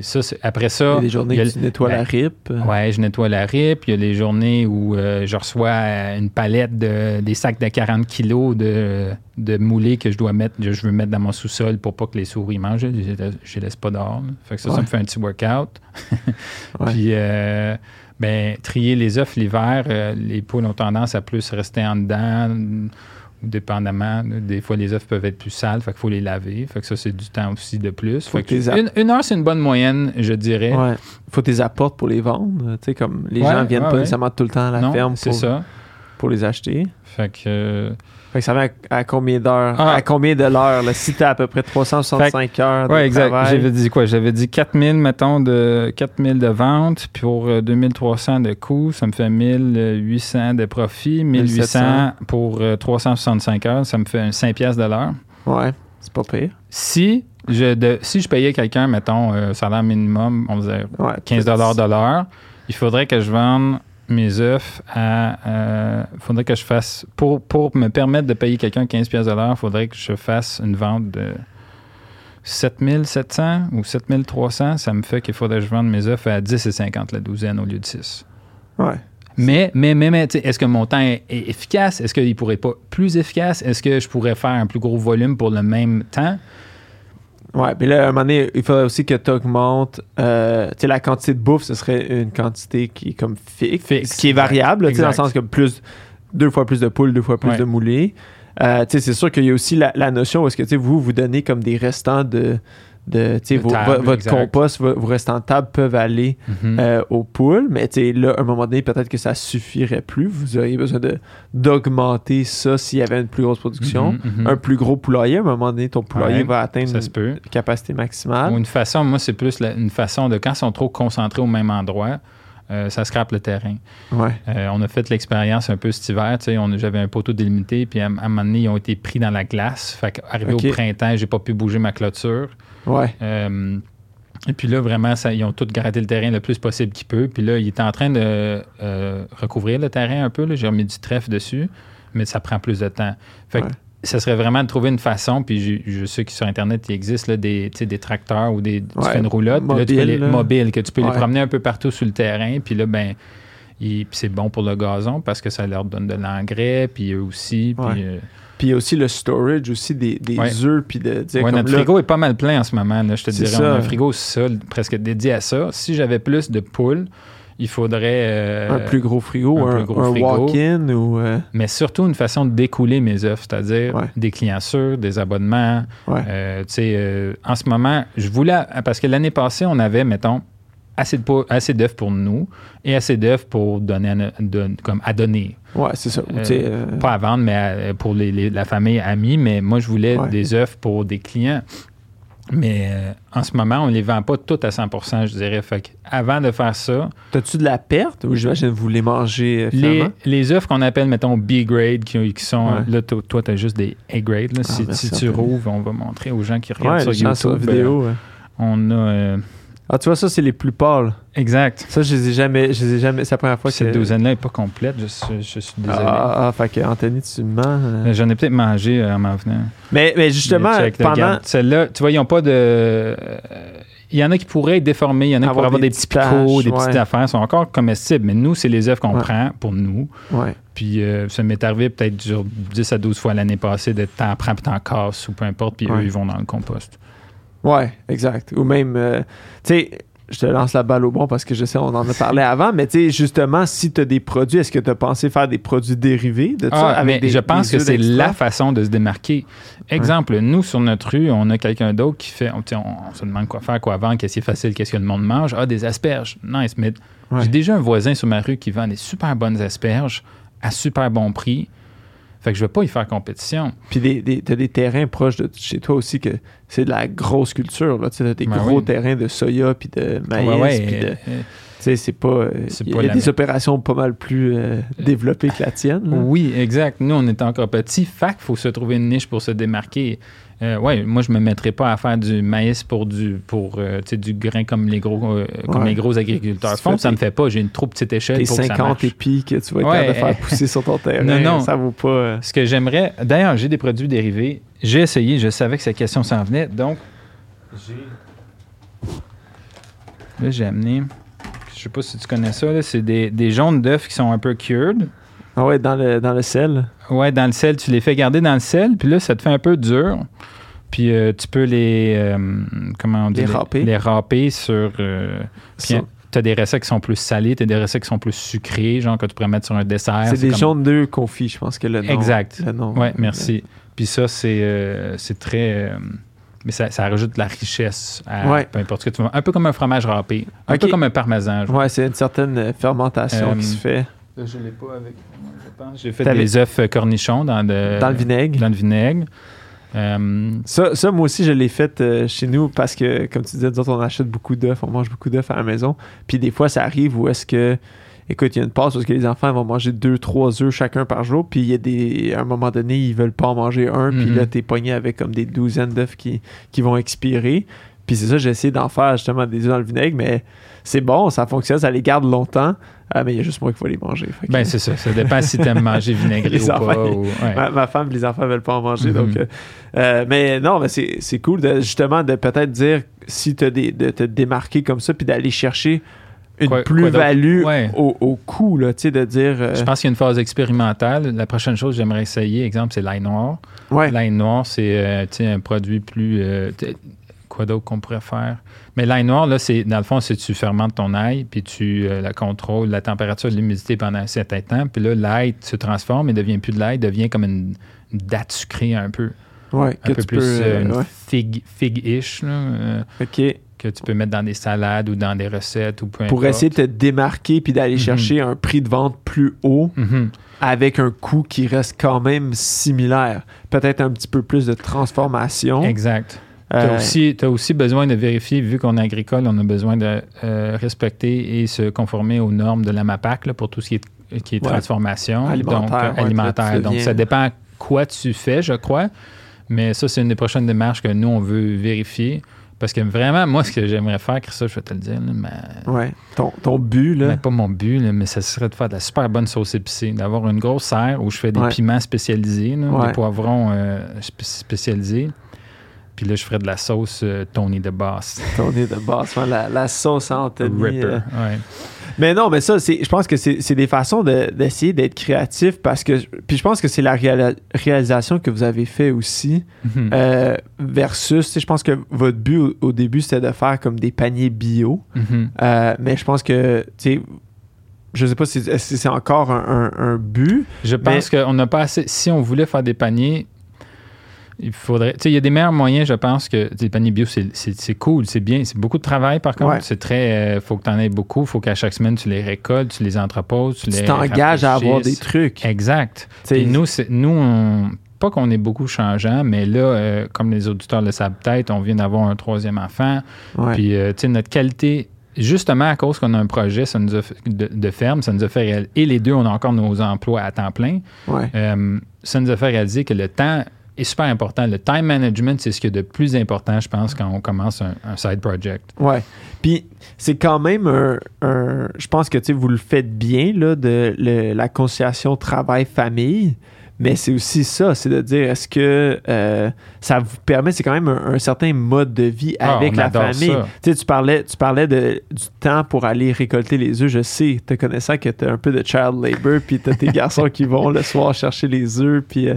ça, après Il ça. y a des journées il le- tu nettoies ben, la RIP. Ouais, je nettoie la RIP. Il y a les journées où euh, je reçois une palette de des sacs de 40 kilos de, de moulés que je dois mettre, je veux mettre dans mon sous-sol pour pas que les souris mangent. Je les, je les laisse pas dehors. là. Fait que ça, ça me fait un petit workout. [laughs] Ouais. Puis, euh, ben, trier les œufs l'hiver, euh, les poules ont tendance à plus rester en dedans. Dépendamment, des fois les œufs peuvent être plus sales, fait qu'il faut les laver. Fait que ça, c'est du temps aussi de plus. Faut Fait que que t'es une, une heure, c'est une bonne moyenne, je dirais. Ouais. Faut que tu les apportes pour les vendre. Tu sais, comme les Ouais, gens viennent ouais, pas nécessairement tout le temps à la non, ferme c'est pour, ça. Pour les acheter. Fait que. euh, Fait que ça va à, à combien d'heures? Ah. À combien de l'heure? Si t'as à peu près 365 heures de Oui, exact. travail. J'avais dit quoi? J'avais dit 4000, mettons, de 4000 de vente, puis pour euh, 2300 de coûts, ça me fait 1800 de profit, 1800 1700 pour euh, 365 heures, ça me fait un 5 piastres de l'heure. Ouais, c'est pas pire. Si je, de- si je payais quelqu'un, mettons, euh, salaire minimum, on faisait Ouais, 15 peut-être- de l'heure, il faudrait que je vende mes œufs à. Il faudrait que je fasse. Pour, pour me permettre de payer quelqu'un 15 pièces de l'heure, il faudrait que je fasse une vente de 7700 ou 7300. Ça me fait qu'il faudrait que je vende mes œufs à 10 et 50 la douzaine au lieu de 6. Ouais. Mais, mais, mais, mais est-ce que mon temps est, est efficace? Est-ce qu'il pourrait pas plus efficace? Est-ce que je pourrais faire un plus gros volume pour le même temps? Ouais, mais là, à un moment donné, il faudrait aussi que tu augmentes. tu sais, la quantité de bouffe, ce serait une quantité qui est comme fixe. Fixe, Qui est variable, tu sais, dans le sens que plus. Deux fois plus de poules, deux fois plus Ouais. de moulés. Euh, tu sais, c'est sûr qu'il y a aussi la, la notion où est-ce que tu sais, vous, vous donnez comme des restants de. De vos- table, votre compost, vo- vos restants de table peuvent aller Mhm. euh, aux poules, mais là, à un moment donné, peut-être que ça suffirait plus. Vous auriez besoin d'augmenter ça s'il y avait une plus grosse production. Mhm, mhm. Un plus gros poulailler, à un moment donné, ton poulailler Ouais, va atteindre Ça se peut. une capacité maximale. Ou une façon, moi, c'est plus la- une façon de quand ils sont trop concentrés au même endroit, euh, ça scrape le terrain. Ouais. Euh, on a fait l'expérience un peu cet hiver. J'avais un poteau délimité, puis à, à un moment donné, ils ont été pris dans la glace. Fait qu'arrivé Ok. au printemps, j'ai pas pu bouger ma clôture. Ouais. Euh, et puis là, vraiment, ça, ils ont tout gratté le terrain le plus possible qu'ils peuvent. Puis là, ils étaient en train de euh, recouvrir le terrain un peu. J'ai remis du trèfle dessus, mais ça prend plus de temps. Fait que ça serait vraiment de trouver une façon, puis je sais que sur Internet, il existe là, des, des tracteurs ou des, tu Ouais, fais une roulotte, puis là, tu peux mobile, les, là. mobiles, que tu peux les promener un peu partout sur le terrain. Puis là, ben, il- c'est bon pour le gazon parce que ça leur donne de l'engrais, puis eux aussi. Puis, euh, Puis aussi le storage aussi des, des Ouais. œufs, puis de Ouais, comme notre là, frigo est pas mal plein en ce moment, là, je te C'est dirais. ça. On a un frigo seul, presque dédié à ça. Si j'avais plus de poules, il faudrait. euh, un plus gros frigo, un un, un walk-in ou... euh, Mais surtout une façon de découler mes œufs, c'est-à-dire Ouais. des clients sûrs, des abonnements. ouais. Euh, euh, en ce moment, je voulais. Parce que l'année passée, on avait, mettons, assez d'œufs pour nous et assez d'œufs pour donner à, comme à donner. Ouais, c'est ça. Euh, euh, Pas à vendre, mais à- pour les- les- la famille, amis. Mais moi, je voulais Ouais. des œufs pour des clients. Mais euh, en ce moment, on ne les vend pas toutes à 100% je dirais. Fait que avant de faire ça, T'as-tu de la perte ou j'imagine que vous les mangez euh, les, finalement? les œufs qu'on appelle, mettons, B-grade, qui, qui sont. Ouais. Là, toi, tu as juste des A-grade. Ah, si tu rouvres, on va montrer aux gens qui regardent Ouais, sur YouTube. sur vidéo. euh, on a. Ah, tu vois, ça, c'est les plus pâles. exact. Ça, je les ai jamais... Je les ai jamais... C'est la première fois que... Cette douzaine-là n'est pas complète. Je, suis- je suis désolé. Ah, ah, fait que Anthony, tu me mens. euh. Euh, J'en ai peut-être mangé euh, en m'en venant. Mais, mais justement, pendant... Celle-là, tu vois, ils n'ont pas de. euh, Il y en a qui pourraient être déformés, il y en a qui pourraient avoir des, petits picots, des petites affaires, ils sont encore comestibles. Mais nous, c'est les œufs qu'on prend pour nous. Ouais. Puis euh, ça m'est arrivé peut-être 10 à 12 fois l'année passée de t'en prends puis t'en casses ou peu importe, puis eux, ils vont dans le compost. Ouais, exact. Ou même, euh, tu sais, je te lance la balle au bon parce que je sais, on en a parlé [laughs] avant, mais tu sais, justement, si tu as des produits, est-ce que tu as pensé faire des produits dérivés de ça? Ah, mais je pense que c'est la façon de se démarquer. Exemple, nous, sur notre rue, on a quelqu'un d'autre qui fait, on, on, se demande quoi faire, quoi vendre, qu'est-ce qui est facile, qu'est-ce que le monde mange. Ah, des asperges. Nice, mais j'ai déjà un voisin sur ma rue qui vend des super bonnes asperges à super bon prix. Fait que je ne vais pas y faire compétition. Puis des, t'as des terrains proches de chez toi aussi que c'est de la grosse culture. Tu as des ben gros terrains de soya puis de maïs. puis de, euh, c'est pas. Il y a, des opérations pas mal plus euh, développées que la tienne. Oui, exact. Nous, on est encore petits. Fait qu'il faut se trouver une niche pour se démarquer. Euh, oui, moi, je me mettrais pas à faire du maïs pour du pour euh, du grain comme les gros euh, comme les gros agriculteurs font. Ça me fait pas. J'ai une trop petite échelle pour 50 épis que tu vas être capable de faire pousser sur ton [laughs] terrain. Non, non. Ça vaut pas. Ce que j'aimerais. D'ailleurs, j'ai des produits dérivés. J'ai essayé. Je savais que cette question s'en venait. Donc, j'ai. Là, j'ai amené. Je sais pas si tu connais ça. C'est des, des jaunes d'œufs qui sont un peu cured. Ah ouais, dans le, dans le sel. Ouais, dans le sel. Tu les fais garder dans le sel, puis là, ça te fait un peu dur. Puis euh, tu peux les. Euh, comment on dit Les râper. Les, râper sur. Euh, tu as des recettes qui sont plus salées, tu as des recettes qui sont plus sucrées, genre que tu pourrais mettre sur un dessert. C'est des jaunes d'œufs confits, je pense que le nom. Exact. Oui, merci. Puis ça, c'est très. mais ça, ça, rajoute de la richesse à peu importe ce que tu veux. Un peu comme un fromage râpé. Un peu comme un parmesan. Oui, c'est une certaine fermentation qui se fait. je ne l'ai pas avec j'ai fait des œufs cornichons dans, dans le vinaigre. Dans le vinaigre. Euh, ça, ça, moi aussi, je l'ai fait euh, chez nous parce que, comme tu disais, nous on achète beaucoup d'œufs, on mange beaucoup d'œufs à la maison. Puis des fois, ça arrive où est-ce que, écoute, il y a une passe parce que les enfants vont manger deux, trois œufs chacun par jour. Puis il y a des, à un moment donné, ils veulent pas en manger un. Puis là, mhm. t'es pogné avec comme des douzaines d'œufs qui, qui vont expirer. Puis c'est ça, j'ai essayé d'en faire justement des œufs dans le vinaigre, mais c'est bon, ça fonctionne, ça les garde longtemps. Ah, mais il y a juste moi qui faut les manger. Ben, c'est ça. Ça dépend si tu aimes manger vinaigré [laughs] ou pas. ma, femme et les enfants ne veulent pas en manger. donc, mm-hmm. euh, euh, mais non, mais c'est cool de, justement de peut-être dire si tu de te démarquer comme ça puis d'aller chercher une plus-value au, au, coût, là, de dire... Euh, Je pense qu'il y a une phase expérimentale. La prochaine chose que j'aimerais essayer, exemple, c'est l'ail noir. L'ail noir, c'est un produit plus quoi d'autre qu'on pourrait faire? Mais l'ail noir, là, c'est, dans le fond, c'est tu fermentes ton ail, puis tu euh, la contrôles, la température de l'humidité pendant un certain temps, puis là, l'ail se transforme et devient plus de l'ail, devient comme une, date sucrée un peu. Ouais, un peu plus euh, fig-ish. Euh, OK. Que tu peux mettre dans des salades ou dans des recettes ou peu Pour essayer de te démarquer puis d'aller mhm. chercher un prix de vente plus haut. Mhm. avec un coût qui reste quand même similaire. Peut-être un petit peu plus de transformation. Exact. Tu as, euh, aussi besoin de vérifier, vu qu'on est agricole, on a besoin de euh, respecter et se conformer aux normes de la MAPAC pour tout ce qui est, qui est transformation alimentaire. Donc, alimentaire. donc, ça dépend quoi tu fais, je crois. Mais ça, c'est une des prochaines démarches que nous, on veut vérifier. Parce que vraiment, moi, ce que j'aimerais faire, Christophe, je vais te le dire, mais, ouais. ton, ton but, là. Mais pas mon but, mais ça serait de faire de la super bonne sauce épicée, d'avoir une grosse serre où je fais des piments spécialisés, des poivrons euh, spécialisés. Puis là, je ferais de la sauce euh, Tony de Boss. [laughs] Tony de Boss, la, la, sauce Anthony. Ripper, euh. ouais. Mais non, mais ça, je pense que c'est des façons d'essayer d'être créatif parce que. Puis je pense que c'est la réalisation que vous avez fait aussi. Mm-hmm. Euh, versus, je pense que votre but au, début, c'était de faire comme des paniers bio. Mm-hmm. mais je pense que, tu sais, je sais pas si, c'est encore un, but. Je pense qu'on n'a pas assez. Si on voulait faire des paniers, il faudrait. Tu sais, il y a des meilleurs moyens, je pense, que des paniers bio, c'est cool, c'est bien. C'est beaucoup de travail, par contre. C'est très. Il euh, faut que tu en aies beaucoup. Il faut qu'à chaque semaine, tu les récoltes, tu les entreposes, tu, tu t'engages à avoir des trucs. Exact. Et nous, nous pas qu'on est beaucoup changeant, mais là, euh, comme les auditeurs le savent peut-être, on vient d'avoir un troisième enfant. Puis, euh, tu sais, notre qualité justement à cause qu'on a un projet ça nous de, ferme, ça nous a fait réaliser, et les deux, on a encore nos emplois à temps plein. ça nous a fait réaliser que le temps est super important. Le time management, c'est ce qui est de plus important, je pense, quand on commence un, side project. Ouais. Puis c'est quand même un, je pense que vous le faites bien, là, de la conciliation travail-famille. mais c'est aussi ça, c'est de dire est-ce que euh, ça vous permet, c'est quand même un, certain mode de vie Ah, avec la famille. Tu sais, tu parlais, tu parlais de, du temps pour aller récolter les œufs. Je sais, te connaissant que tu as un peu de child labor, puis tu as tes [laughs] garçons qui vont le soir chercher les œufs, puis euh,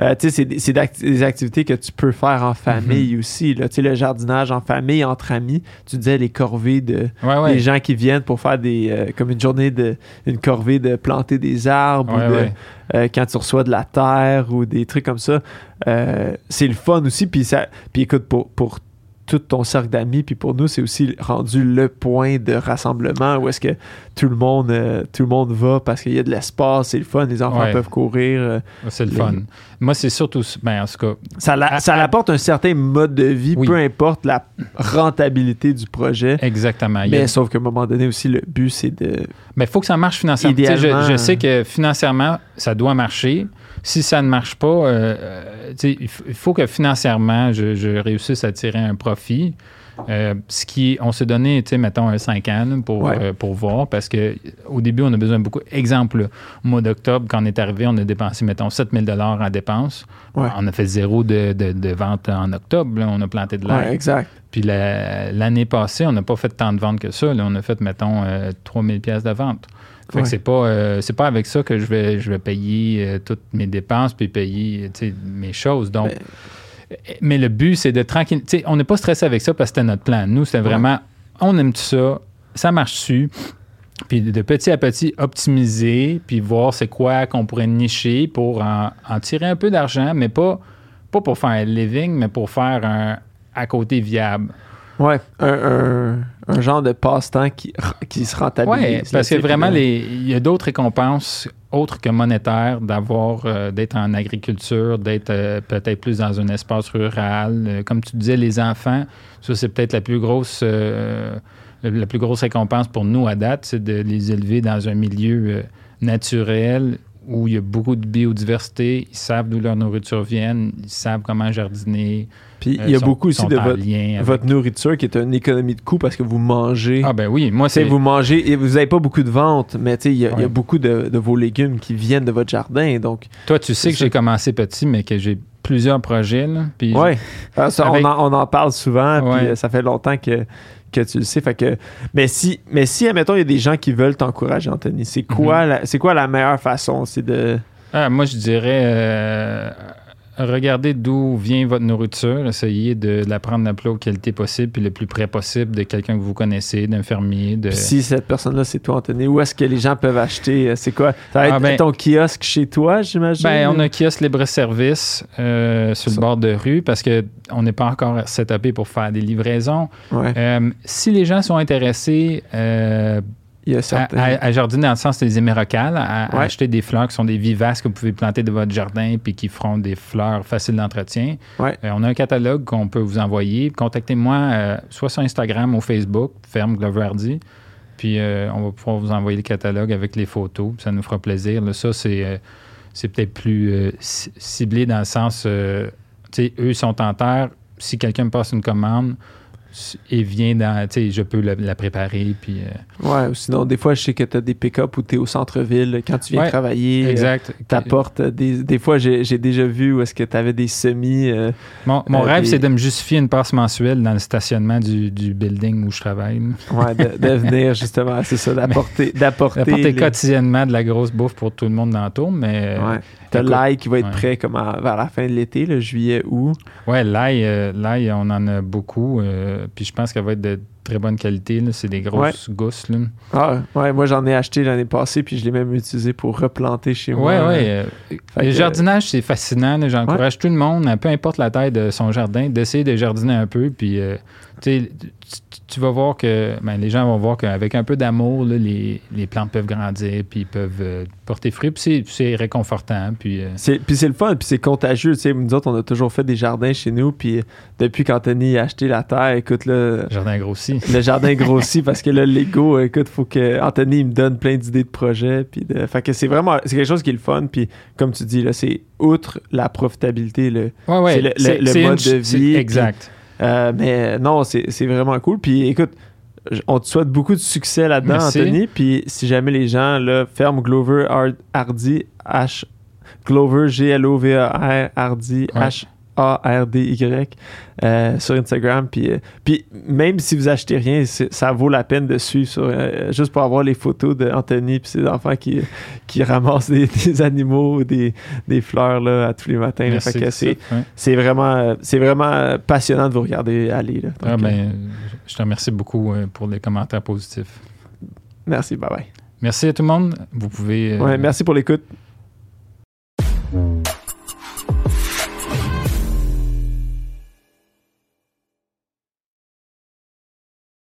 euh, tu sais, c'est des- des activités que tu peux faire en famille aussi. Là. Tu sais, le jardinage en famille, entre amis. Tu disais les corvées de, Ouais, ouais. des gens qui viennent pour faire des euh, comme une journée de une corvée de planter des arbres Ouais, ou de, euh, quand tu reçois de la terre ou des trucs comme ça Euh, c'est le fun aussi puis ça puis écoute pour, pour tout ton cercle d'amis puis pour nous c'est aussi rendu le point de rassemblement où est-ce que tout le monde euh, tout le monde va parce qu'il y a de l'espace c'est le fun les enfants Ouais. peuvent courir euh, C'est le les- fun. Moi, c'est surtout. Ben, en tout cas, ça, la- ça apporte un certain mode de vie Oui. peu importe la rentabilité du projet exactement. A- mais sauf qu'à un moment donné aussi le but c'est de Mais il faut que ça marche financièrement. Je, je sais que financièrement, ça doit marcher. Si ça ne marche pas, euh, euh, il, faut que financièrement, je, je réussisse à tirer un profit. Euh, ce qui, on s'est donné, mettons, un 5 ans pour, Ouais. euh, pour voir, parce que au début, on a besoin de beaucoup. Exemple, au mois d'octobre, quand on est arrivé, on a dépensé, mettons, 7000 en dépenses. Ouais. On a fait zéro de, de, de vente en octobre. là. on a planté de l'air. ouais, exact Puis la- l'année passée, on n'a pas fait tant de ventes que ça. là. On a fait, mettons, euh, 3000 pièces de vente. Fait Ouais. que c'est pas, euh, c'est pas avec ça que je vais, je vais payer euh, toutes mes dépenses puis payer mes choses. Donc, Mais- mais, le but, c'est de tranquille. on n'est pas stressé avec ça parce que c'était notre plan. Nous, c'était vraiment, on aime tout ça, ça marche dessus. Puis de petit à petit, optimiser, puis voir c'est quoi qu'on pourrait nicher pour en, en tirer un peu d'argent, mais pas, pas pour faire un living, mais pour faire un à côté viable. Ouais, un, un- un genre de passe-temps qui, qui se rentabilise. Parce que vraiment, les, il y a d'autres récompenses autres que monétaires d'avoir, euh, d'être en agriculture, d'être euh, peut-être plus dans un espace rural. Euh, comme tu disais, les enfants, ça, c'est peut-être la plus grosse. euh, la plus grosse récompense pour nous à date, c'est de les élever dans un milieu euh, naturel où il y a beaucoup de biodiversité. Ils savent d'où leur nourriture vient, ils savent comment jardiner. Puis euh, il y a sont- beaucoup aussi de votre, avec- votre nourriture qui est une économie de coût parce que vous mangez. Ah ben oui, moi c'est vous mangez et vous n'avez pas beaucoup de ventes, mais tu sais, il y, y a beaucoup de, de vos légumes qui viennent de votre jardin. Donc, Toi, tu sais que j'ai commencé petit, mais que j'ai plusieurs projets. Là, puis ouais. Ah, ça, Avec- on, en, on en parle souvent, puis euh, ça fait longtemps que, que tu le sais. Fait que, mais si, mais si, admettons, il y a des gens qui veulent t'encourager, Anthony, c'est Mhm. quoi, la, c'est quoi la meilleure façon? C'est de. Ah, moi, je dirais, euh, regardez d'où vient votre nourriture, essayez de la prendre la plus haute qualité possible, puis le plus près possible de quelqu'un que vous connaissez, d'un fermier. De... Puis si cette personne-là, c'est toi, Anthony, où est-ce que les gens peuvent acheter? euh, C'est quoi? Ça va être Ah, ben- ton kiosque chez toi, j'imagine? Ben, on a un kiosque libre-service euh, sur Ça. le bord de rue parce qu'on n'est pas encore setupé pour faire des livraisons. Ouais, Euh, si les gens sont intéressés euh, il y a à, certains. à- à jardiner dans le sens des émerocales, à, acheter des fleurs qui sont des vivaces que vous pouvez planter de votre jardin puis qui feront des fleurs faciles d'entretien. Ouais. Euh, on a un catalogue qu'on peut vous envoyer. Contactez-moi euh, soit sur Instagram ou Facebook, Ferme Glover Hardy. Puis euh, on va pouvoir vous envoyer le catalogue avec les photos. Ça nous fera plaisir. Là, ça, c'est, c'est peut-être plus ci- ciblé dans le sens, tu sais, eux ils sont en terre. Si quelqu'un me passe une commande et vient dans, tu sais, je peux la, la préparer. Puis, euh, Ouais, ou sinon, des fois, je sais que tu as des pick-up où tu es au centre-ville quand tu viens Ouais, travailler. euh, exact. T'apportes des, des fois, j'ai déjà vu où est-ce que tu avais des semis. euh, Mon, mon Euh, rêve, des- c'est de me justifier une passe mensuelle dans le stationnement du, du building où je travaille. ouais, de, de [laughs] venir justement, c'est ça, d'apporter. D'apporter. Les- quotidiennement de la grosse bouffe pour tout le monde dans le tour, mais Ouais. T'as l'ail qui va être ouais. prêt comme à- vers la fin de l'été, le juillet, août. ouais, l'ail, euh, l'ail, on en a beaucoup. euh, puis je pense qu'elle va être de très bonne qualité. là. C'est des grosses gousses. Là. Ah, ouais, moi j'en ai acheté l'année passée, puis je l'ai même utilisé pour replanter chez moi. Ouais, ouais. euh, le que- jardinage, c'est fascinant. J'encourage tout le monde, peu importe la taille de son jardin, d'essayer de jardiner un peu. Puis, tu sais, tu- vas voir que ben, les gens vont voir qu'avec un peu d'amour, les, les plantes peuvent grandir, puis peuvent euh, porter fruit. Puis c'est- c'est réconfortant. Puis, euh, C'est- Puis c'est le fun, puis c'est contagieux. Tu sais, nous autres, on a toujours fait des jardins chez nous, puis depuis qu'Anthony a acheté la terre, écoute, là, le jardin grossit. le jardin grossit parce que là, le Lego, écoute, faut que Anthony il me donne plein d'idées de projets. Puis de... Fait que c'est vraiment, c'est quelque chose qui est le fun. Puis comme tu dis, là, c'est outre la profitabilité, le, Ouais, ouais. C'est le- le- le c'est mode de vie, Exact. Euh, mais non, c'est vraiment cool. Puis écoute, on te souhaite beaucoup de succès là-dedans. Anthony. Puis si jamais les gens, là, ferment Glover Hard- Hardy, Glover, G-L-O-V-E-R, Hardy, Ouais. H. A-R-D-Y euh, sur Instagram. Puis, euh, puis même si vous achetez rien, ça vaut la peine de suivre sur, euh, juste pour avoir les photos d'Anthony et ses enfants qui, qui ramassent des, [laughs] des animaux ou des, des fleurs là, à tous les matins. c'est. Ouais. vraiment, vraiment passionnant de vous regarder aller. Là. Donc, Ah, ben, je te remercie beaucoup pour les commentaires positifs. merci, bye bye. Merci à tout le monde. Vous pouvez. Ouais, merci pour l'écoute.